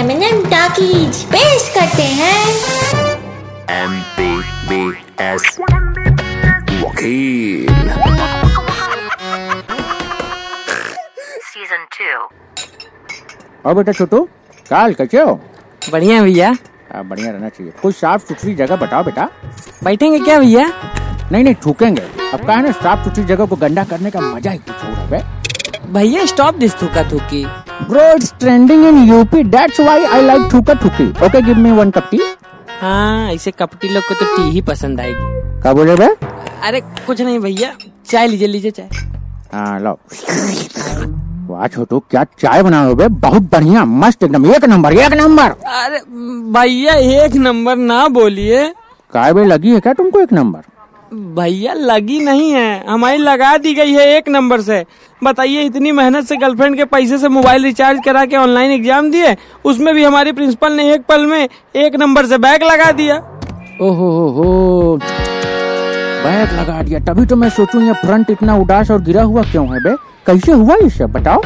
M talkies पेश करते हैं। एम पी बी एस वकील। Season 2. और बेटा छोटू काल कैसे हो? बढ़िया भैया। हाँ, बढ़िया रहना चाहिए। कोई साफ़ सुथरी जगह बताओ बेटा। बैठेंगे क्या भैया? नहीं नहीं थूकेंगे। अब कहा है ना साफ़ सुथरी जगह को गंदा करने का मज़ा ही कुछ और है भैया स्टॉप दिस थूका थूकी Bro, it's trending in UP. That's why I like thuka thuki. Okay, give me one cup tea. हाँ ऐसे कपटी लोग को तो टी ही पसंद आएगी। क्या बोले बे? अरे कुछ नहीं भैया। चाय लीजिए लीजिए चाय। हाँ लो वाह छोटू क्या चाय बनाए हो बे? बहुत बढ़िया मस्त एकदम। एक नंबर एक नंबर। अरे भैया एक नंबर ना बोलिए। काय बे लगी है क्या तुमको एक नंबर? भैया लगी नहीं है। हमारी लगा दी गई है एक नंबर से। बताइए इतनी मेहनत से गर्लफ्रेंड के पैसे से मोबाइल रिचार्ज करा के ऑनलाइन एग्ज़ाम दिए? उसमें भी हमारी प्रिंसिपल ने एक पल में एक नंबर से बैग लगा दिया। ओहो हो हो। बैग लगा दिया। तभी तो मैं सोचूं ये फ्रंट इतना उदास और गिरा हुआ क्यों है बे? कैसे हुआ ये सब बताओ।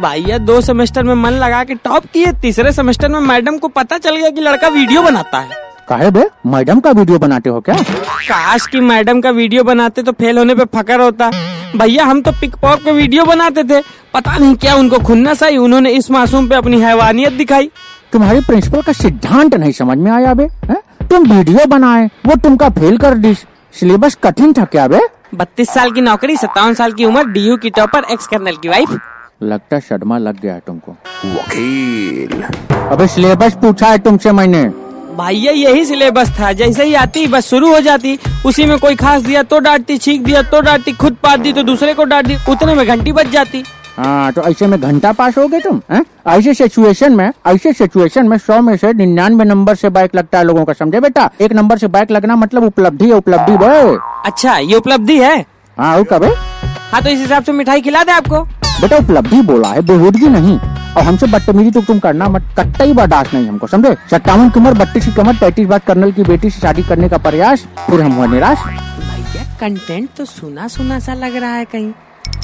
भैया दो सेमेस्टर में मन लगा के टॉप किए। तीसरे सेमेस्टर में मैडम को पता चल गया कि लड़का वीडियो बनाता है। काहे बे मैडम का वीडियो बनाते हो क्या? काश की मैडम का वीडियो बनाते तो फेल होने पे फकर होता। भैया हम तो पिक पॉप के वीडियो बनाते थे। पता नहीं क्या उनको खुन्नस आई उन्होंने इस मासूम पे अपनी हैवानियत दिखाई। तुम्हारी प्रिंसिपल का सिद्धांत नहीं समझ में आया बे हैं? तुम वीडियो बनाए वो तुमका फेल कर दी सिलेबस कठिन था क्या बे? बत्तीस साल की नौकरी सत्तावन साल की उम्र डीयू की टॉपर एक्स कर्नल की वाइफ लगता सदमा लग गया है तुमको। वकील। अबे सिलेबस पूछा है तुमसे मैंने। भैया यही सिलेबस था। जैसे ही आती बस शुरू हो जाती। उसी में कोई खास दिया तो डांटती छींक दिया तो डांटती खुद पात दी तो दूसरे को डांट दी उतने में घंटी बच जाती। हाँ तो ऐसे में घंटा पास हो गए तुम हैं? ऐसे सिचुएशन में ऐसे सिचुएशन में सौ में से निन्यानवे नंबर से बाइक लगता है लोगों का समझे बेटा? एक नंबर से बाइक लगना मतलब उपलब्धि है उपलब्धि बे अच्छा ये उपलब्धि है? हाँ वो कबे हाँ? तो इस हिसाब से मिठाई खिला दे आपको। बेटा उपलब्धि बोला है बेहूदगी नहीं। और हमसे बदतमीजी तो तुम करना मत कट्टा ही बर्दाश्त नहीं हमको समझे? सत्तावन की उम्र बत्तीस की कमर तैतीस बार कर्नल की बेटी से शादी करने का प्रयास फिर हम हुआ निराश। भैया कंटेंट तो सुना सुना सा लग रहा है कहीं।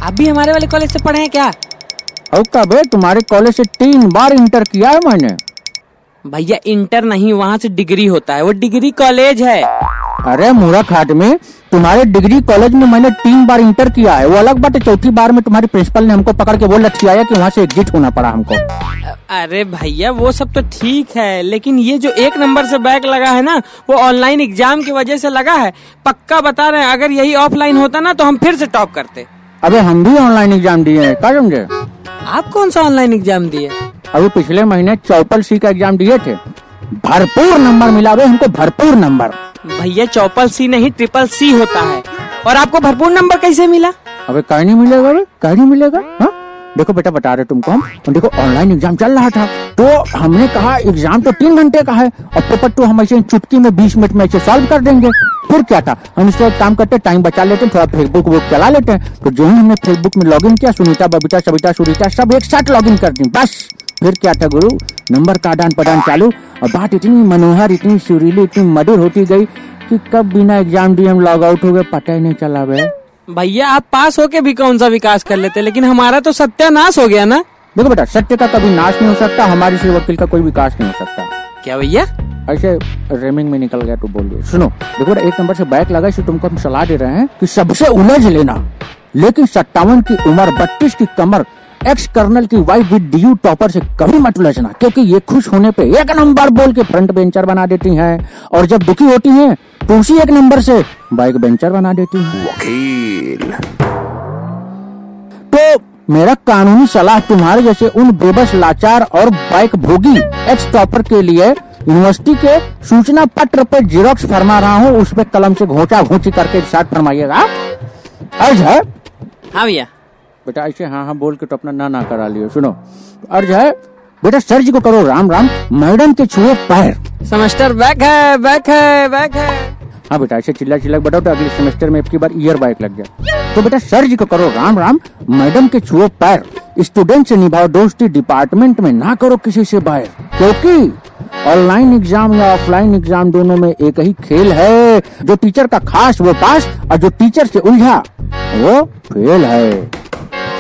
आप भी हमारे वाले कॉलेज से पढ़े हैं क्या? और कबे तुम्हारे कॉलेज से तीन बार इंटर किया है मैंने। भैया इंटर नहीं वहाँ से डिग्री होता है वो डिग्री कॉलेज है। अरे मूर्ख में तुम्हारे डिग्री कॉलेज में मैंने तीन बार इंटर किया है। वो अलग बात है चौथी बार में तुम्हारी प्रिंसिपल ने हमको पकड़ के बोल लटकियाया कि वहाँ से एग्जिट होना पड़ा हमको। अरे भैया वो सब तो ठीक है लेकिन ये जो एक नंबर से बैग लगा है ना वो ऑनलाइन एग्ज़ाम की वजह से लगा है। पक्का बता रहे हैं अगर यही ऑफलाइन होता ना तो हम फिर से टॉप करते। अबे हम भी ऑनलाइन एग्ज़ाम दिए हैं क्या समझे? आप कौन सा ऑनलाइन एग्ज़ाम दिए? अभी पिछले महीने चौपल सी का एग्ज़ाम दिए थे। भरपूर नंबर मिला हुए हमको भरपूर नंबर। भैया चौपल सी नहीं ट्रिपल सी होता है। और आपको भरपूर नंबर कैसे मिला? अबे कहीं नहीं मिलेगा अबे कहीं नहीं मिलेगा? हाँ? देखो बेटा बता रहे तुमको हम। और देखो ऑनलाइन एग्ज़ाम चल रहा था। तो हमने कहा एग्ज़ाम तो तीन घंटे का है। और पेपर तो हम ऐसे चुटकी में बीस मिनट में ऐसे सॉल्व कर देंगे। फिर क्या था? हम इससे एक काम करते टाइम बचा लेते हैं, थोड़ा फेसबुक बुक चला लेते हैं। तो जो ही हमने फेसबुक में लॉगिन किया सुनीता बबीता सविता सुनीता सब एक साथ लॉगिन कर दी बस। फिर क्या था गुरु? नंबर का आदान प्रदान चालू। और बात इतनी मनोहर इतनी सुरीली इतनी मधुर होती गई कि कब बिना एग्ज़ाम दिए हम लॉग आउट हो गए पता ही नहीं चला बे भैया आप पास होके भी कौन सा विकास कर लेते? लेकिन हमारा तो सत्यानाश हो गया ना? देखो बेटा सत्य का कभी नाश नहीं हो सकता हमारी से वकील का कोई विकास नहीं हो सकता। क्या भैया? ऐसे रेमिंग में निकल गया तो बोलिए सुनो देखो बेटा एक नंबर से बैक लगा इसे तुमको हम सलाह दे रहे हैं कि सबसे उलझ लेना। लेकिन सत्तावन की उम्र बत्तीस की कमर एक्स कर्नल की वाइफ विद डी टॉपर से कभी मत उलझना क्योंकि ये खुश होने पे एक नंबर बोल के फ्रंट बेंचर बना देती हैं। और जब दुखी होती हैं तो उसी एक नंबर से बाइक बेंचर बना देती हैं। वकील। तो मेरा कानूनी सलाह तुम्हारे जैसे उन बेबस लाचार और बाइक भोगी एक्स टॉपर के लिए यूनिवर्सिटी के सूचना पत्र पर जीरोक्स फरमा रहा हूँ उसमें कलम से घोचा घोची करके साथ फरमाइएगा। अर्ज़ है। हाँ भैया। बेटा ऐसे हाँ हाँ बोल के तो अपना ना ना करा लियो सुनो। अर्ज़ है बेटा सर जी को करो राम राम मैडम के छुए पैर। सेमेस्टर बैक है बैक है बैक है। हाँ बेटा ऐसे चिल्ला चिल्ला बताओ तो अगले सेमेस्टर में एक बार ईयर बाइक लग जाए। तो बेटा सर जी को करो राम राम मैडम के छुओ पैर। स्टूडेंट से निभाओ दोस्ती डिपार्टमेंट में ना करो किसी से बाहर। क्योंकि ऑनलाइन एग्ज़ाम या ऑफलाइन एग्ज़ाम दोनों में एक ही खेल है। जो टीचर का खास वो पास और जो टीचर से उलझा वो फेल है।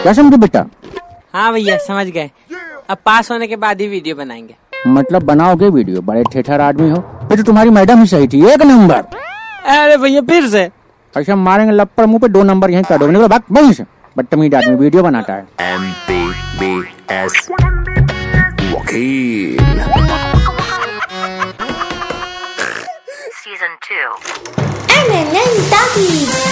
क्या समझे बेटा? हाँ भैया समझ गए। अब पास होने के बाद ही वीडियो बनाएँगे। मतलब बनाओगे वीडियो? बड़े ठेठर आदमी हो। फिर तो तुम्हारी मैडम ही सही थी एक नंबर। अरे भैया फिर से? हम मारेंगे लप्पर मुँह पे दो नंबर यहीं कर दो भाग वहीं से। बदतमीज आदमी वीडियो बनाता है। एम पी बी एस वकील। Season 2. MNN Talkies.